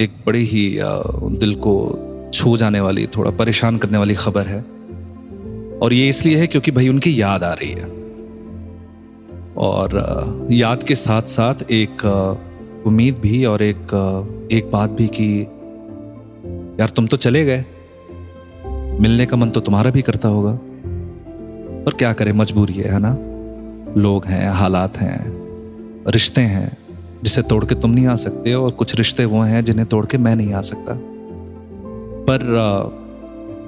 एक बड़ी ही दिल को छू जाने वाली, थोड़ा परेशान करने वाली खबर है। और ये इसलिए है क्योंकि भाई उनकी याद आ रही है। और याद के साथ साथ एक उम्मीद भी और एक एक बात भी कि, यार, तुम तो चले गए। मिलने का मन तो तुम्हारा भी करता होगा। पर क्या करें, मजबूरी है ना? लोग हैं, हालात हैं, रिश्ते हैं। जिसे तोड़ के तुम नहीं आ सकते और कुछ रिश्ते वो हैं जिन्हें तोड़ के मैं नहीं आ सकता। पर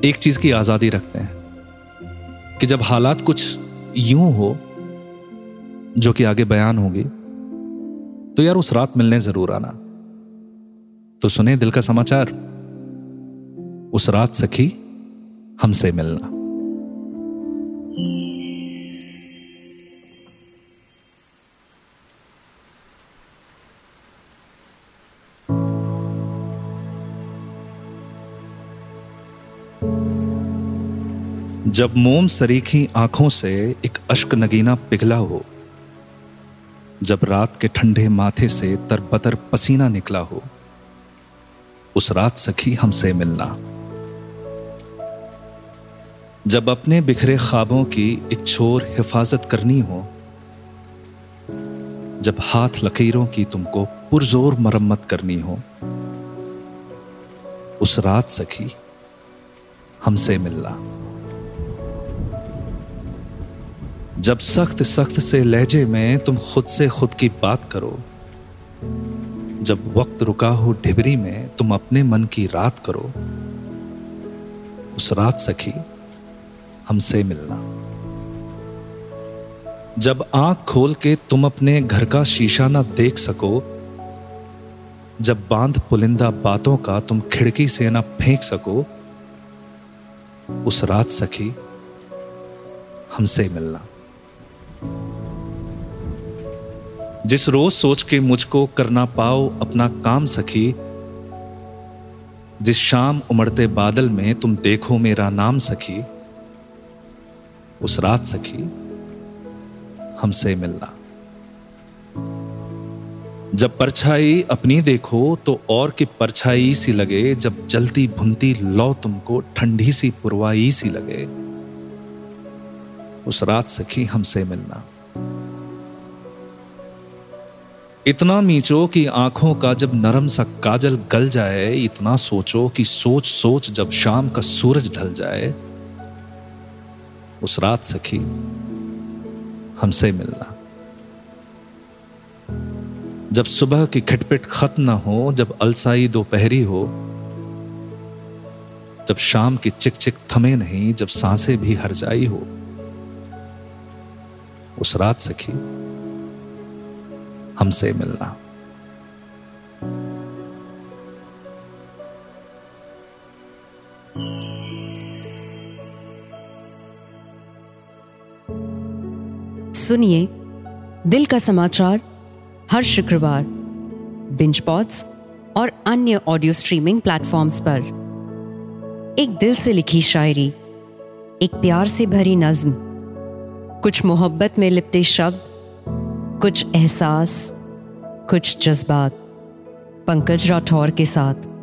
एक चीज़ की आज़ादी रखते हैं, कि जब हालात कुछ यूँ हो, जो कि आगे बयान होगी तो यार उस रात मिलने ज़रूर आना। तो सुने दिल का समाचार, उस रात सखी हमसे मिलना। जब मोम सरीखी आँखों से एक अश्क नगीना पिघला हो, जब रात के ठंडे माथे से तरबतर पसीना निकला हो, उस रात सखी हमसे मिलना। जब अपने बिखरे ख्वाबों की एक छोर हिफाजत करनी हो, जब हाथ लकीरों की तुमको पुरजोर मरम्मत करनी हो, उस रात सखी हमसे मिलना। जब सख्त सख्त से लहजे में तुम खुद से खुद की बात करो, जब वक्त रुका हो ढिबरी में तुम अपने मन की रात करो, उस रात सखी, हमसे मिलना। जब आँख खोल के तुम अपने घर का शीशा ना देख सको, जब बाँध पुलिंदा बातों का तुम खिड़की से ना फेंक सको, उस रात सखी, हमसे मिलना। जिस रोज सोच के मुझको करना पाओ अपना काम सखी, जिस शाम उमड़ते बादल में तुम देखो मेरा नाम सखी, उस रात सखी हमसे मिलना। जब परछाई अपनी देखो तो और की परछाई सी लगे, जब जलती भुनती लो तुमको ठंडी सी पुरवाई सी लगे, उस रात सखी हमसे मिलना। इतना मीचो कि आँखों का जब नरम सा काजल गल जाए, इतना सोचो कि सोच सोच जब शाम का सूरज ढल जाए, उस रात सखी हमसे मिलना। जब सुबह की खिटपिट खत्म ना हो, जब अलसाई दोपहरी हो, जब शाम की चिक चिक थमे नहीं, जब साँसें भी हर जाई हो, उस रात सखी हमसे मिलना। सुनिए दिल का समाचार हर शुक्रवार बिंच पॉट्स और अन्य ऑडियो स्ट्रीमिंग प्लेटफॉर्म्स पर। एक दिल से लिखी शायरी, एक प्यार से भरी नज्म, कुछ मोहब्बत में लिपटे शब्द कुछ एहसास कुछ जज्बात पंकज राठौर के साथ।